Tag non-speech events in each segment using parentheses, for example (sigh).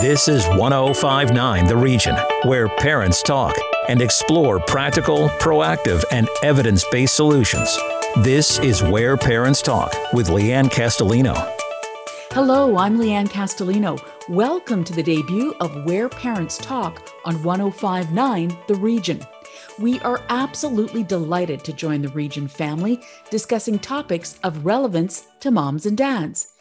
This is 1059 The Region, where parents talk and explore practical, proactive, and evidence based solutions. This is Where Parents Talk with Leanne Castellino. Hello, I'm Leanne Castellino. Welcome to the debut of Where Parents Talk on 1059 The Region. We are absolutely delighted to join the Region family discussing topics of relevance to moms and dads.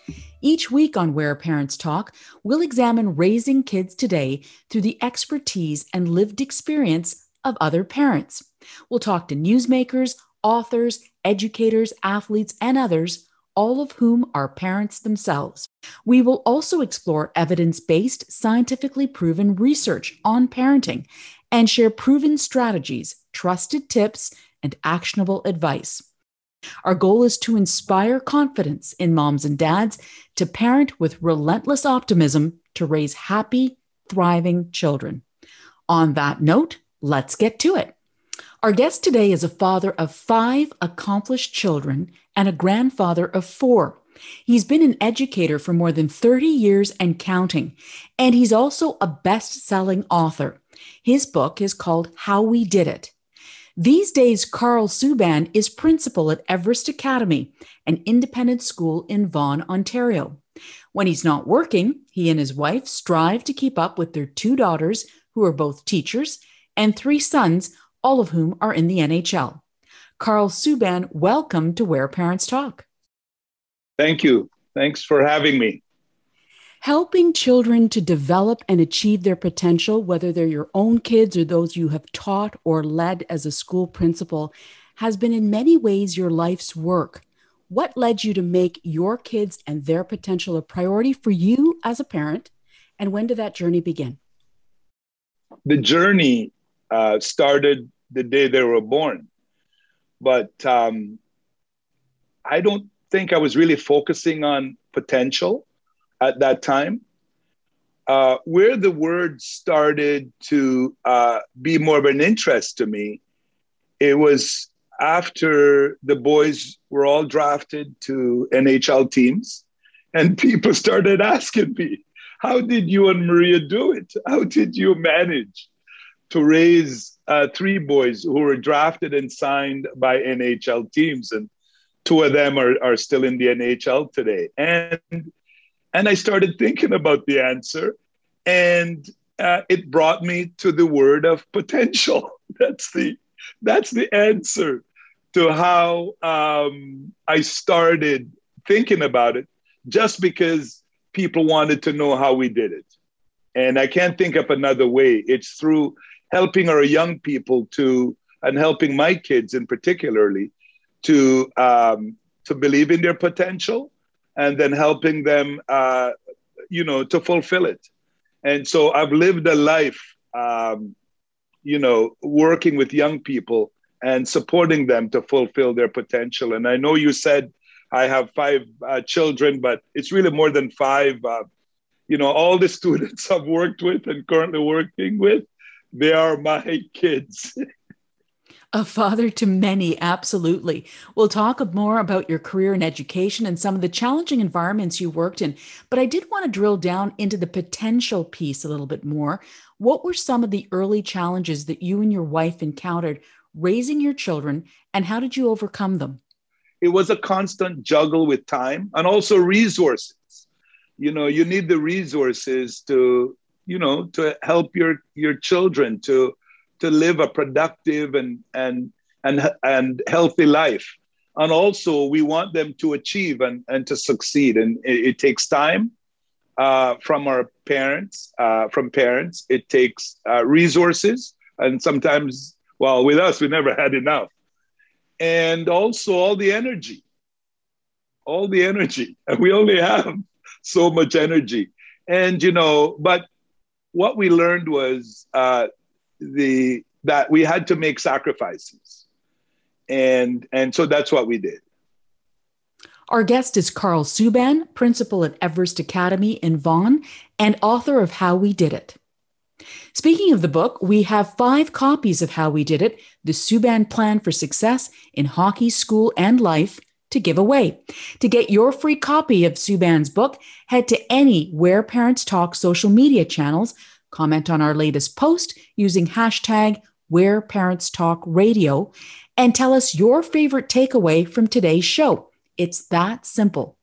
Each week on Where Parents Talk, we'll examine raising kids today through the expertise and lived experience of other parents. We'll talk to newsmakers, authors, educators, athletes, and others, all of whom are parents themselves. We will also explore evidence based, scientifically proven research on parenting and share proven strategies, trusted tips, and actionable advice. Our goal is to inspire confidence in moms and dads to parent with relentless optimism to raise happy, thriving children. On that note, let's get to it. Our guest today is a father of five accomplished children and a grandfather of four. He's been an educator for more than 30 years and counting, and he's also a best selling author. His book is called How We Did It these days, Carl Subban is principal at Everest Academy, an independent school in Vaughan, Ontario. When he's not working, he and his wife strive to keep up with their two daughters, who are both teachers, and three sons, all of whom are in the NHL. Carl Subban, welcome to Where Parents Talk. Thank you. Thanks for having me. Helping children to develop and achieve their potential, whether they're your own kids or those you have taught or led as a school principal, has been in many ways your life's work. What led you to make your kids and their potential a priority for you as a parent? And when did that journey begin? The journey uh, started the day they were born. But um, I don't think I was really focusing on potential at that time. Uh, where the word started to uh, be more of an interest to me, it was after the boys were all drafted to NHL teams, and (laughs) people started asking me, How did you and Maria do it? How did you manage to raise uh, three boys who were drafted and signed by NHL teams? And two of them are, are still in the NHL today. And and I started thinking about the answer, and uh, it brought me to the word of potential. (laughs) That's the that's the answer to how um, I started thinking about it. Just because people wanted to know how we did it, and I can't think of another way. It's through helping our young people to and helping my kids in particularly to um, to believe in their potential and then helping them, uh, you know, to fulfill it. And so I've lived a life, um, you know, working with young people and supporting them to fulfill their potential. And I know you said I have five uh, children, but it's really more than five. Uh, you know, all the (laughs) students I've worked with and currently working with, they are my (laughs) kids. A father to many, absolutely. We'll talk more about your career in education and some of the challenging environments you worked in. But I did want to drill down into the potential piece a little bit more. What were some of the early challenges that you and your wife encountered raising your children, and how did you overcome them? It was a constant juggle with time and also resources. You know, you need the resources to, you know, to help your your children to to live a productive and and and and healthy life. And also we want them to achieve and, and to succeed. And it, it takes time uh, from our parents uh, from parents. It takes uh, resources. And sometimes well with us we never had enough. And also all the energy. All the energy. And we only have so much energy. And you know but what we learned was uh, the that we had to make sacrifices and and so that's what we did our guest is Carl Subban, principal at Everest Academy in Vaughan and author of How We Did It. Speaking of the book, we have five copies of How We Did It The Subban Plan for Success in Hockey, School, and Life to give away. To get your free copy of Subban's book, head to any Where Parents Talk social media channels, comment on our latest post using hashtag Where Parents Talk Radio, and tell us your favorite takeaway from today's show. It's that simple.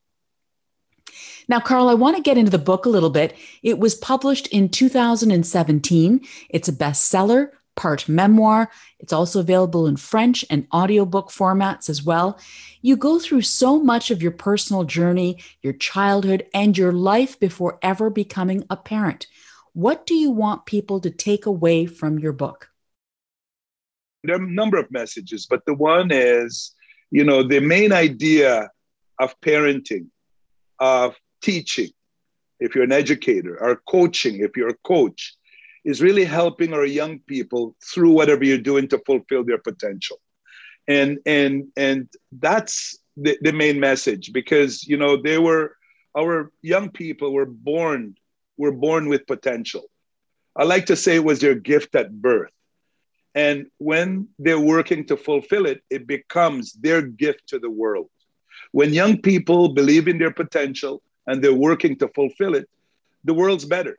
Now, Carl, I want to get into the book a little bit. It was published in 2017. It's a bestseller, part memoir. It's also available in French and audiobook formats as well. You go through so much of your personal journey, your childhood, and your life before ever becoming a parent. What do you want people to take away from your book? There are a number of messages, but the one is, you know, the main idea of parenting, of teaching, if you're an educator, or coaching, if you're a coach, is really helping our young people through whatever you're doing to fulfill their potential. And and and that's the, the main message because you know they were our young people were born were born with potential. I like to say it was their gift at birth. And when they're working to fulfill it, it becomes their gift to the world. When young people believe in their potential and they're working to fulfill it, the world's better.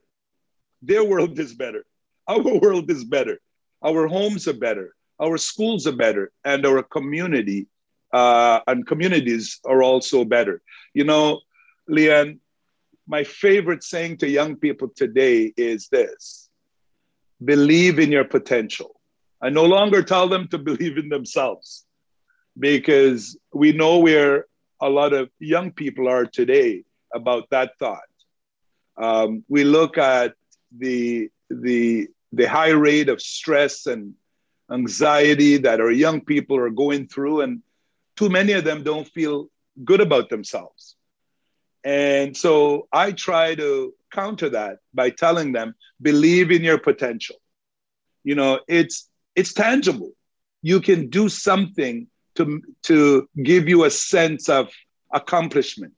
Their world is better. Our (laughs) world is better. Our homes are better. Our schools are better. And our community uh, and communities are also better. You know, Leanne, my favorite saying to young people today is this believe in your potential. I no longer tell them to (laughs) believe in themselves because we know where a lot of young people are today about that thought. Um, we look at the the the high rate of stress and anxiety that our young people are going through, and too many of them don't feel good about themselves. And so I try to counter that by telling them, believe in your potential. You know, it's it's tangible. You can do something to, to give you a sense of accomplishment.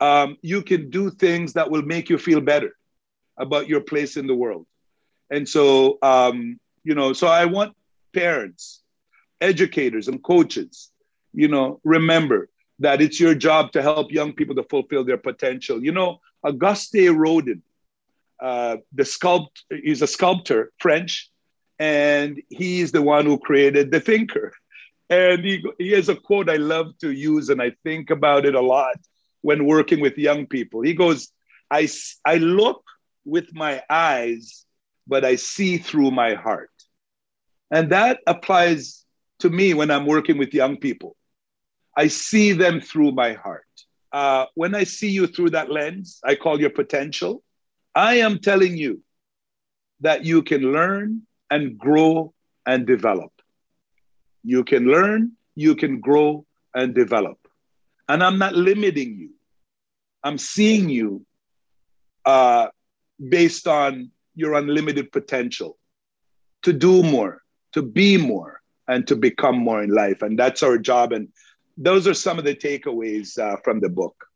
Um, you can do things that will make you feel better about your place in the world. And so, um, you know, so I want parents, educators, and coaches, you know, remember that it's your job to help young people to fulfill their potential. You know, Auguste Rodin, uh, the sculpt, he's a sculptor, French, and he's the one who created the thinker. And he, he has a quote I love to use, and I think about it a lot when working with young people. He goes, I, I look with my eyes, but I see through my heart. And that applies to me when I'm working with young people. I see them through my heart. Uh, when I see you through that lens, I call your potential. I am telling you that you can learn and grow and develop. You can learn, you can grow and develop. And I'm not limiting you. I'm seeing you uh, based on your unlimited potential to do more, to be more, and to become more in life. And that's our job. And those are some of the takeaways uh, from the book.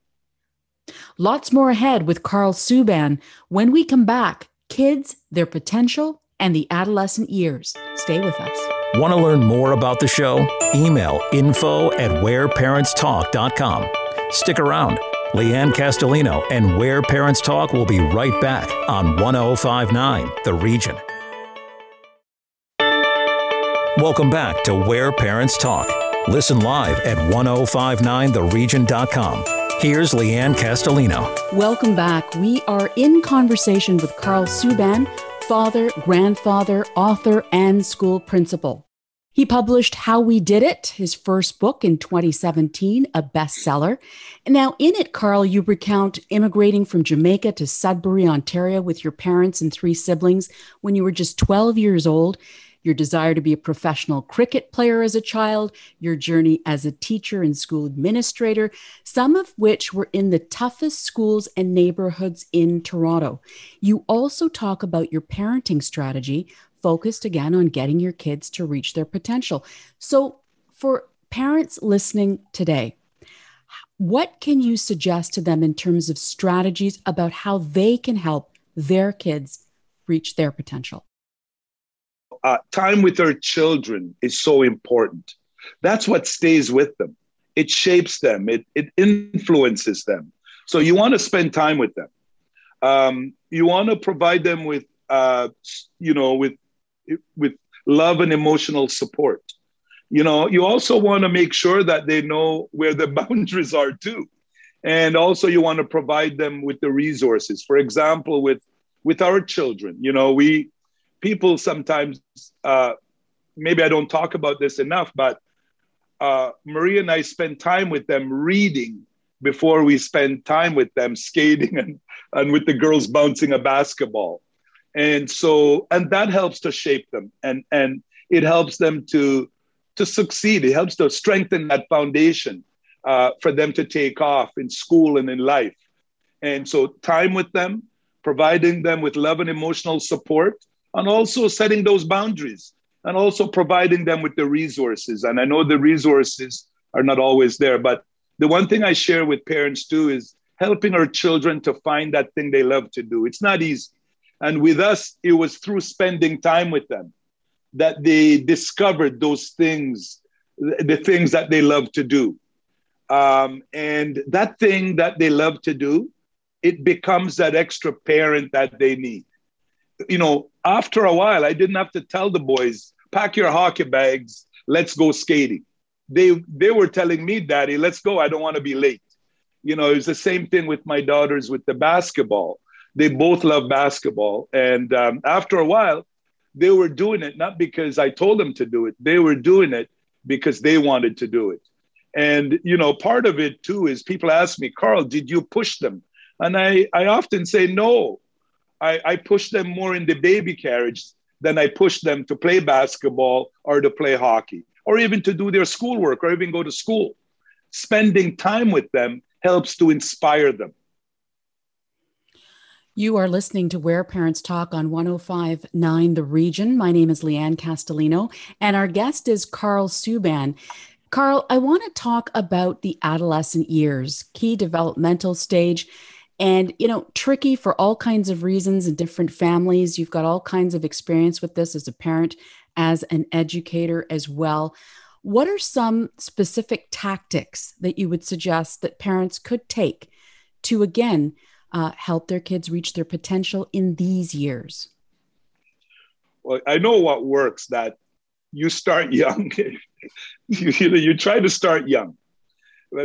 Lots more ahead with Carl Subban when we come back. Kids, their potential, and the adolescent years. Stay with us. Want to learn more about the show? Email info at whereparentstalk.com. Stick around. Leanne Castellino and Where Parents Talk will be right back on 1059 The Region. Welcome back to Where Parents Talk. Listen live at 1059theregion.com. Here's Leanne Castellino. Welcome back. We are in conversation with Carl Subban, father, grandfather, author, and school principal. He published How We Did It, his first book in 2017, a bestseller. Now, in it, Carl, you recount immigrating from Jamaica to Sudbury, Ontario with your parents and three siblings when you were just 12 years old your desire to be a professional cricket player as a child, your journey as a teacher and school administrator, some of which were in the toughest schools and neighborhoods in Toronto. You also talk about your parenting strategy, focused again on getting your kids to reach their potential. So, for parents listening today, what can you suggest to them in terms of strategies about how they can help their kids reach their potential? Uh, time with their children is so important. That's what stays with them. it shapes them, it, it influences them. So you want to spend time with them. Um, you want to provide them with, uh, you know, with, with love and emotional support. You know, you also want to make sure that they know where the (laughs) boundaries are too. And also you want to provide them with the resources. For example, with with our children, you know, we people sometimes uh, maybe I don't talk about this enough, but uh, Maria and I spend time with them reading before we spend time with them skating and, and with the girls bouncing a basketball. And so, and that helps to shape them and, and it helps them to, to succeed. It helps to strengthen that foundation uh, for them to take off in school and in life. And so, time with them, providing them with love and emotional support, and also setting those boundaries and also providing them with the resources. And I know the resources are not always there, but the one thing I share with parents too is helping our children to find that thing they love to do. It's not easy. And with us, it was through spending time with them that they discovered those things, the things that they love to do. Um, and that thing that they love to do, it becomes that extra parent that they need. You know, after a while, I didn't have to tell the boys, pack your hockey bags, let's go skating. They, they were telling me, Daddy, let's go. I don't want to be late. You know, it's the same thing with my daughters with the basketball. They both love basketball. And um, after a while, they were doing it not because I told them to do it, they were doing it because they wanted to do it. And, you know, part of it too is people ask me, Carl, did you push them? And I, I often say, no, I, I push them more in the baby carriage than I push them to play basketball or to play hockey or even to do their schoolwork or even go to school. Spending time with them helps to inspire them. You are listening to Where Parents Talk on 1059 The Region. My name is Leanne Castellino, and our guest is Carl Subban. Carl, I want to talk about the adolescent years, key developmental stage, and you know tricky for all kinds of reasons in different families. You've got all kinds of experience with this as a parent as an educator as well. What are some specific tactics that you would suggest that parents could take to again uh, help their kids reach their potential in these years? Well i know what works that you start young. (laughs) You, know you try to start young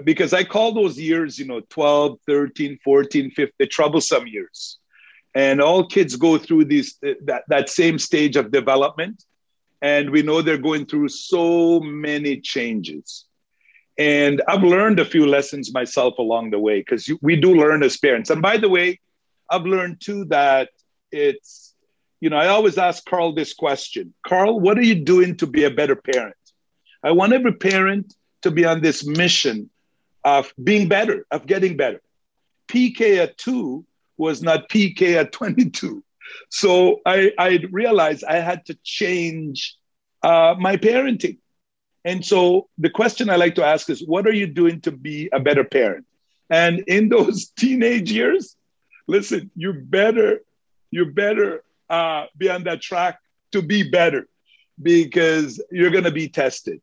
because I call those years, you know, 12, 13, 14, 15, the troublesome years. And all kids go through these that, that same stage of development. And we know they're going through so many changes. And I've learned a few lessons myself along the way because we do learn as parents. And by the way, I've learned too that it's, you know, I always ask Carl this question Carl, what are you doing to be a better parent? I want every parent to be on this mission of being better, of getting better. PK at two was not PK at 22. So I, I realized I had to change uh, my parenting. And so the question I like to ask is, what are you doing to be a better parent? And in those (laughs) teenage years, listen, you better, you better uh, be on that track to be better because you're going to be tested.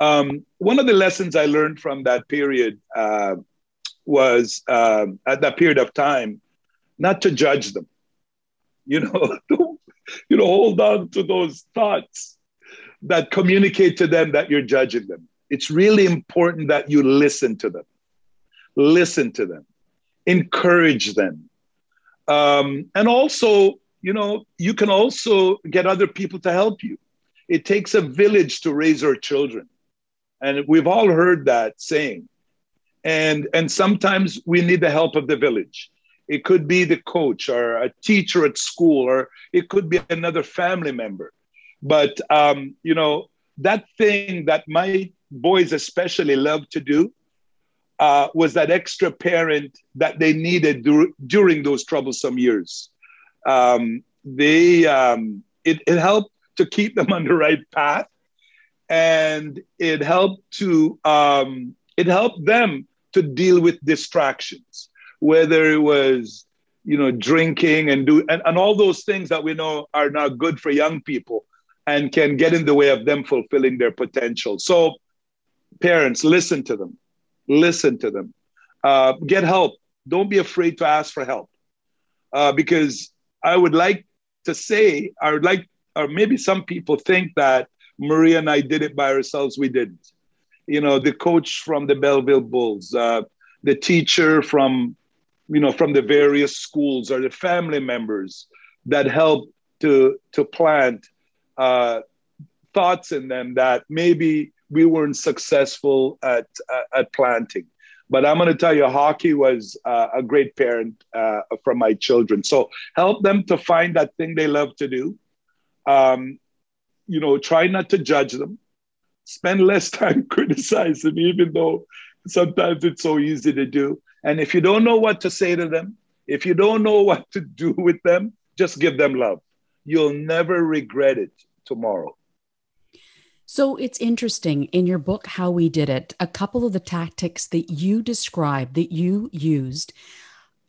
Um, one of the lessons I learned from that period uh, was uh, at that period of time, not to judge them. You know, (laughs) you know, hold on to those thoughts that communicate to them that you're judging them. It's really important that you listen to them, listen to them, encourage them, um, and also, you know, you can also get other people to help you. It takes a village to raise our children and we've all heard that saying. And, and sometimes we need the help of the village. It could be the coach or a teacher at school, or it could be another family member. But, um, you know, that thing that my boys especially love to do uh, was that extra parent that they needed dur- during those troublesome years. Um, they, um, it, it helped to keep them (laughs) on the right path and it helped to um, it helped them to deal with distractions, whether it was you know drinking and do and, and all those things that we know are not good for young people and can get in the way of them fulfilling their potential. So parents, listen to them. Listen to them. Uh, get help. Don't be afraid to ask for help. Uh, because I would like to say, I would like, or maybe some people think that Maria and I did it by ourselves. We didn't. You know, the coach from the Belleville Bulls, uh, the teacher from, you know, from the various schools, or the family members that helped to to plant uh, thoughts in them that maybe we weren't successful at uh, at planting. But I'm going to tell you, hockey was uh, a great parent uh, for my children. So help them to find that thing they love to do. Um, you know, try not to judge them. Spend less (laughs) time criticizing, even though sometimes it's so easy to do. And if you don't know what to say to them, if you don't know what to do with them, just give them love. You'll never regret it tomorrow. So it's interesting in your book, How We Did It, a couple of the tactics that you describe that you used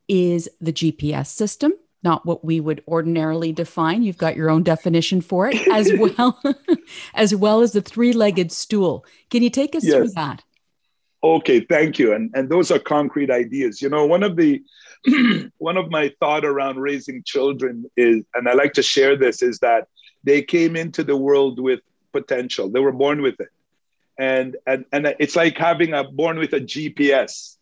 is the GPS system, not what we would ordinarily define. You've got your own definition for it, as (laughs) well (laughs) as well as the three-legged stool. Can you take us yes. through that? Okay, thank you. And and those are concrete ideas. You know, one of the (clears throat) one of my thought around raising children is, and I like to share this, is that they came into the world with potential. They were born with it. And, and, and it's like having a born with a GPS.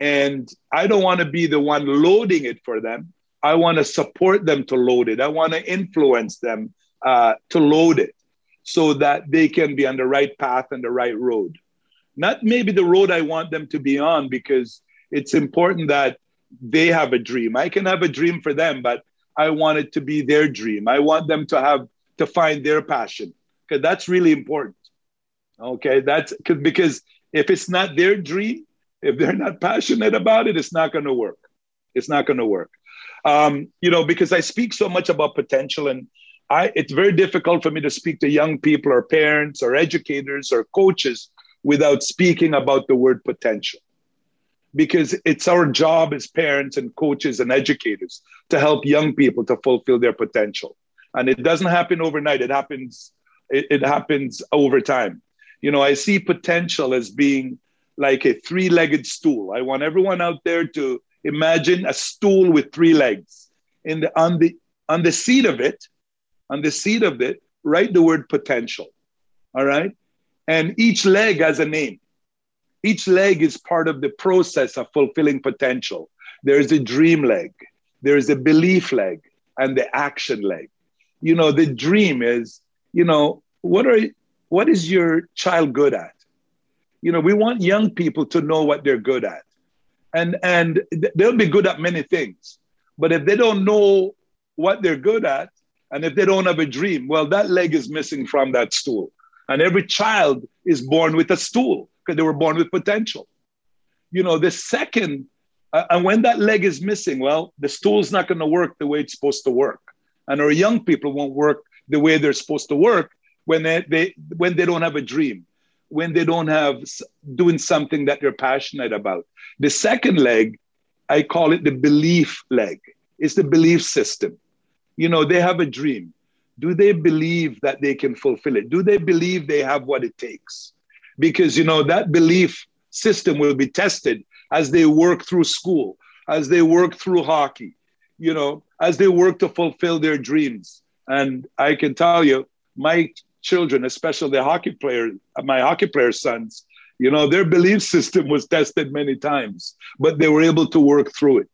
And I don't want to be the one loading it for them. I want to support them to load it. I want to influence them uh, to load it so that they can be on the right path and the right road. Not maybe the road I want them to be on, because it's important that they have a dream. I can have a dream for them, but I want it to be their dream. I want them to have to find their passion because that's really important. Okay, that's because if it's not their dream, if they're not passionate about it, it's not going to work. It's not going to work. Um, you know, because I speak so much about potential, and I it's very difficult for me to speak to young people or parents or educators or coaches without speaking about the word potential. Because it's our job as parents and coaches and educators to help young people to fulfill their potential. And it doesn't happen overnight. It happens it, it happens over time. You know, I see potential as being like a three legged stool. I want everyone out there to imagine a stool with three legs. In the, on, the, on the seat of it, on the seat of it, write the word potential. All right. And each leg has a name. Each leg is part of the process of fulfilling potential. There's a dream leg, there's a belief leg, and the action leg. You know, the dream is you know, what are what is your child good at? You know, we want young people to know what they're good at. And and they'll be good at many things. But if they don't know what they're good at, and if they don't have a dream, well, that leg is missing from that stool. And every child is born with a stool because they were born with potential. You know, the second, uh, and when that leg is missing, well, the stool's not going to work the way it's supposed to work. And our young people won't work the way they're supposed to work when they, they when they don't have a dream when they don't have doing something that they're passionate about. The second leg i call it the belief leg. It's the belief system. You know they have a dream. Do they believe that they can fulfill it? Do they believe they have what it takes? Because you know that belief system will be tested as they work through school as they work through hockey you know as they work to fulfill their dreams. And I can tell you, my children, especially the hockey player, my hockey player sons, you know, their belief system was tested many times, but they were able to work through it.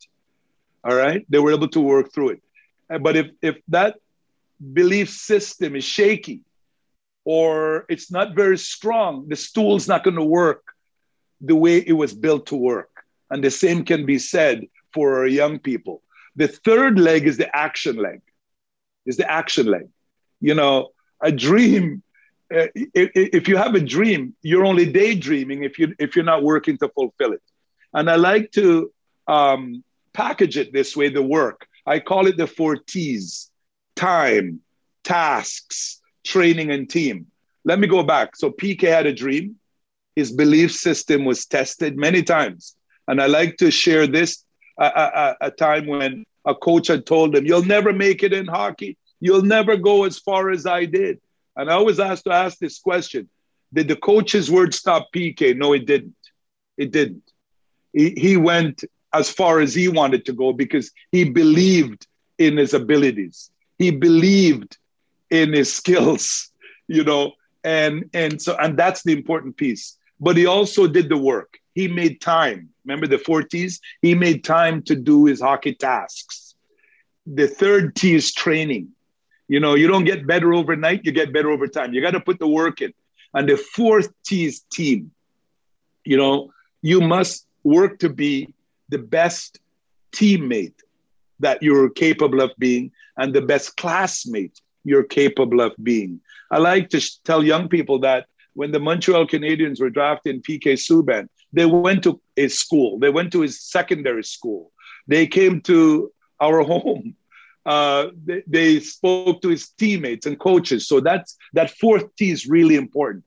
All right, they were able to work through it. Uh, but if if that belief system is shaky or it's not very strong, the stool's not going to work the way it was built to work. And the same can be said for our young people. The third leg is the action leg is the action leg. You know, a dream. Uh, if, you have a dream, you're only daydreaming if you if you're not working to fulfill it. And I like to um, package it this way: the work. I call it the four T's: time, tasks, training, and team. Let me go back. So PK had a dream. His belief system was tested many times, and I like to share this a, a, a time when a coach had told him, You'll never make it in hockey. You'll never go as far as I did. And I always ask to ask this question Did the coach's word stop PK? No, it didn't. It didn't. He, he went as far as he wanted to go because he believed in his abilities. He believed in his (laughs) skills, you know, and and so and that's the important piece. But he also did the work. He made time. Remember the four T's? He made time to do his hockey tasks. The third T is training. You know, you don't get better overnight, you get better over time. You got to put the work in. And the fourth T is team. You know, you must work to be the best teammate that you're capable of being and the best classmate you're capable of being. I like to tell young people that when the Montreal Canadiens were drafting PK Subban, they went to his school, they went to his secondary school, they came to our (laughs) home. Uh, they, they spoke to his teammates and coaches. So that's that fourth T is really important.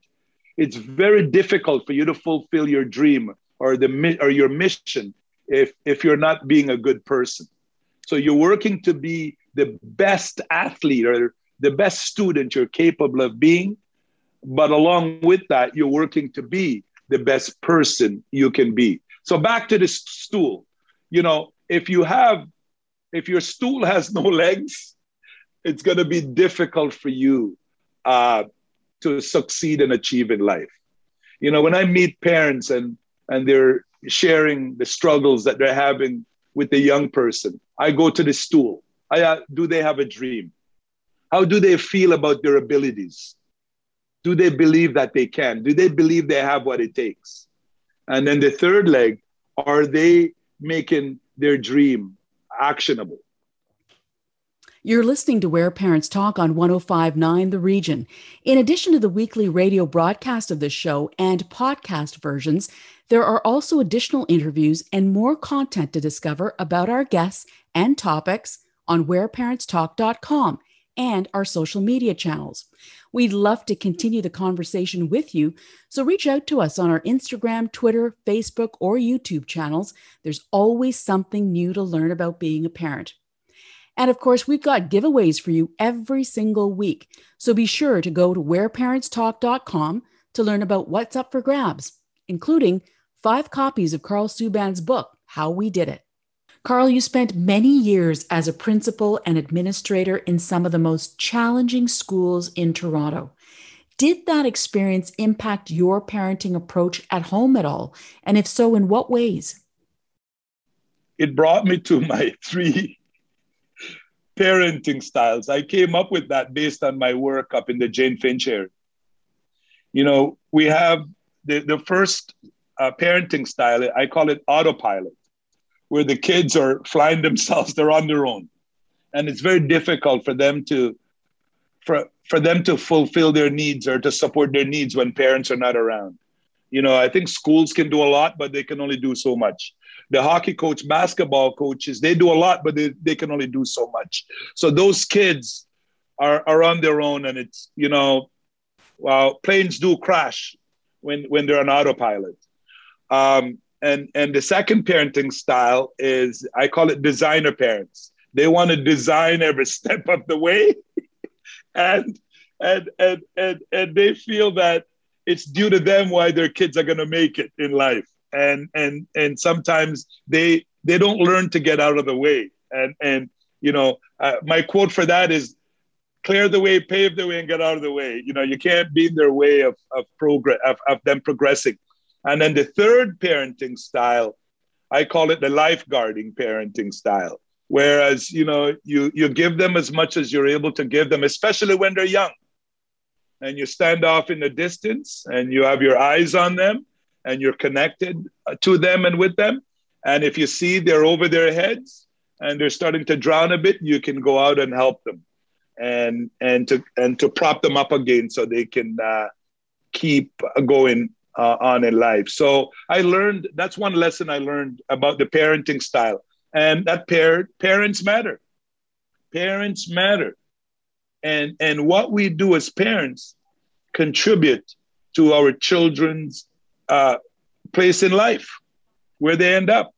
It's very difficult for you to fulfill your dream or the or your mission if if you're not being a good person. So you're working to be the best athlete or the best student you're capable of being. But along with that, you're working to be the best person you can be. So back to the stool. You know, if you have, if your stool has no legs, it's going to be difficult for you uh, to succeed and achieve in life. You know, when I meet parents and and they're sharing the struggles that they're having with the young person, I go to the stool. I, uh, do they have a dream? How do they feel about their abilities? Do they believe that they can? Do they believe they have what it takes? And then the third leg, are they making their dream actionable? You're listening to Where Parents Talk on 1059 The Region. In addition to the weekly radio broadcast of this show and podcast versions, there are also additional interviews and more content to discover about our guests and topics on whereparentstalk.com and our social media channels. We'd love to continue the conversation with you, so reach out to us on our Instagram, Twitter, Facebook, or YouTube channels. There's always something new to learn about being a parent. And of course, we've got giveaways for you every single week. So be sure to go to whereparentstalk.com to learn about what's up for grabs, including five copies of Carl Subban's book, How We Did It. Carl, you spent many years as a principal and administrator in some of the most challenging schools in Toronto. Did that experience impact your parenting approach at home at all? And if so, in what ways? It brought me to my (laughs) three parenting styles. I came up with that based on my work up in the Jane Finch area. You know, we have the, the first uh, parenting style, I call it autopilot where the kids are flying themselves, they're on their own. And it's very difficult for them to for, for them to fulfill their needs or to support their needs when parents are not around. You know, I think schools can do a lot, but they can only do so much. The hockey coach, basketball coaches, they do a lot, but they, they can only do so much. So those kids are, are on their own and it's, you know, well, planes do crash when, when they're on autopilot. Um, and and the second parenting style is I call it designer parents. They want to design every (laughs) step of the way, and and and and and they feel that it's due to them why their kids are going to make it in life. And and and sometimes they they don't learn to get out of the way. And and you know uh, my quote for that is clear the way, pave the way, and get out of the way. You know, you can't be in their way of, of progress, of, of them progressing. And then the third parenting style, I call it the lifeguarding parenting style. Whereas, you know, you, you give them as much as you're able to give them, especially when they're young. And you stand off in the distance and you have your eyes on them and you're connected to them and with them. And if you see they're over their heads and they're starting to drown a bit, you can go out and help them and and to and to prop them up again so they can uh, keep going uh, on in life. So I learned that's one lesson I learned about the parenting style, and that pair parents matter. Parents matter, and and what we do as parents contribute to our children's uh, place in life, where they end up.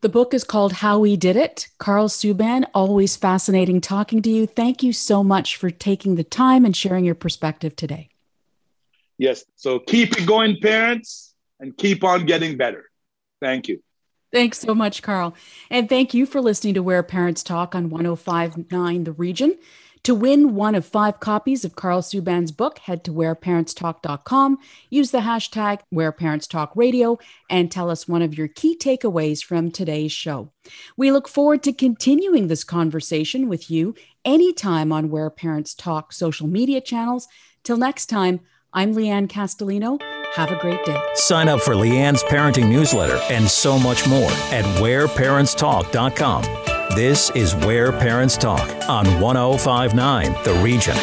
The book is called How We Did It. Carl Subban, always fascinating talking to you. Thank you so much for taking the time and sharing your perspective today. Yes. So keep it going, parents, and keep on getting better. Thank you. Thanks so much, Carl. And thank you for listening to Where Parents Talk on 1059 The Region. To win one of five copies of Carl Subban's book, head to whereparentstalk.com, use the hashtag whereparentstalkradio, and tell us one of your key takeaways from today's show. We look forward to continuing this conversation with you anytime on Where Parents Talk social media channels. Till next time, I'm Leanne Castellino. Have a great day. Sign up for Leanne's parenting newsletter and so much more at whereparentstalk.com. This is Where Parents Talk on 1059 The Region.